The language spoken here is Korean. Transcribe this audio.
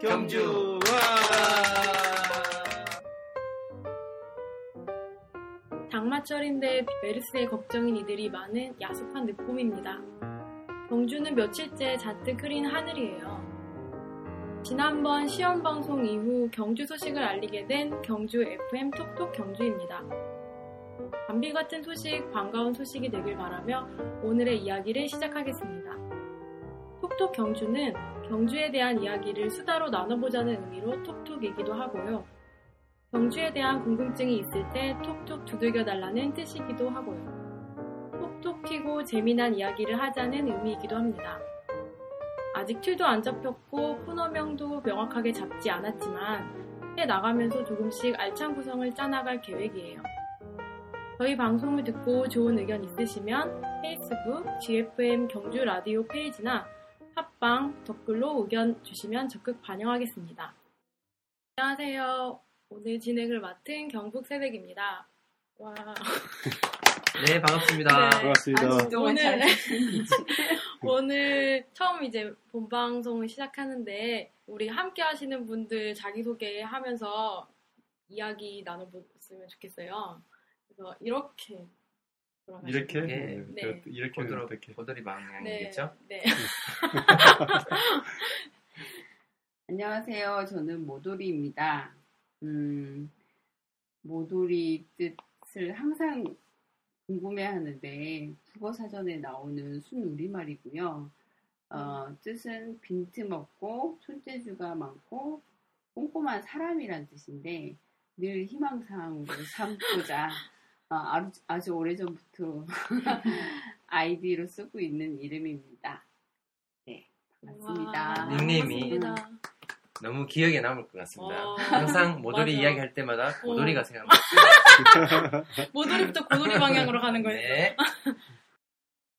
경주. 와! 장마철인데 메르스에 걱정인 이들이 많은 야속한 늦봄입니다. 경주는 며칠째 잔뜩 흐린 하늘이에요. 지난번 시험 방송 이후 경주 소식을 알리게 된 경주 FM 톡톡 경주입니다. 감비 같은 소식, 반가운 소식이 되길 바라며 오늘의 이야기를 시작하겠습니다. 톡톡 경주는 경주에 대한 이야기를 수다로 나눠보자는 의미로 톡톡이기도 하고요. 경주에 대한 궁금증이 있을 때 톡톡 두들겨 달라는 뜻이기도 하고요. 톡톡 튀고 재미난 이야기를 하자는 의미이기도 합니다. 아직 틀도 안 잡혔고 코너명도 명확하게 잡지 않았지만 해 나가면서 조금씩 알찬 구성을 짜나갈 계획이에요. 저희 방송을 듣고 좋은 의견 있으시면 페이스북 GFM 경주 라디오 페이지나 팟빵 댓글로 의견 주시면 적극 반영하겠습니다. 안녕하세요. 오늘 진행을 맡은 경북 새댁입니다. 와. 네, 반갑습니다. 네. 반갑습니다. 아, 오늘 오늘 처음 이제 본 방송을 시작하는데 우리 함께 하시는 분들 자기 소개 하면서 이야기 나눠봤으면 좋겠어요. 그래서 이렇게 이렇게 네. 네. 그, 이렇게 보도록, 어떻게? 보도리 네, 방향이겠죠? 네. 안녕하세요. 저는 모돌이입니다. 음, 모돌이 뜻을 항상 궁금해 하는데, 국어 사전에 나오는 순 우리말이고요. 어, 뜻은 빈틈없고, 손재주가 많고, 꼼꼼한 사람이란 뜻인데, 늘 희망사항으로 삼고자, 어, 아주, 아주 오래전부터 아이디로 쓰고 있는 이름입니다. 네, 반갑습니다. 와, 닉네임이. 반갑습니다. 너무 기억에 남을 것 같습니다. 어, 항상 모돌이 맞아. 이야기할 때마다 어. 모돌이가 생각납니다. 모돌이부터 고돌이 방향으로 가는 거예요. 네.